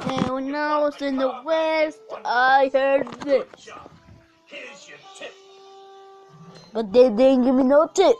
And when I was in the West, I heard this. But they didn't give me no tip.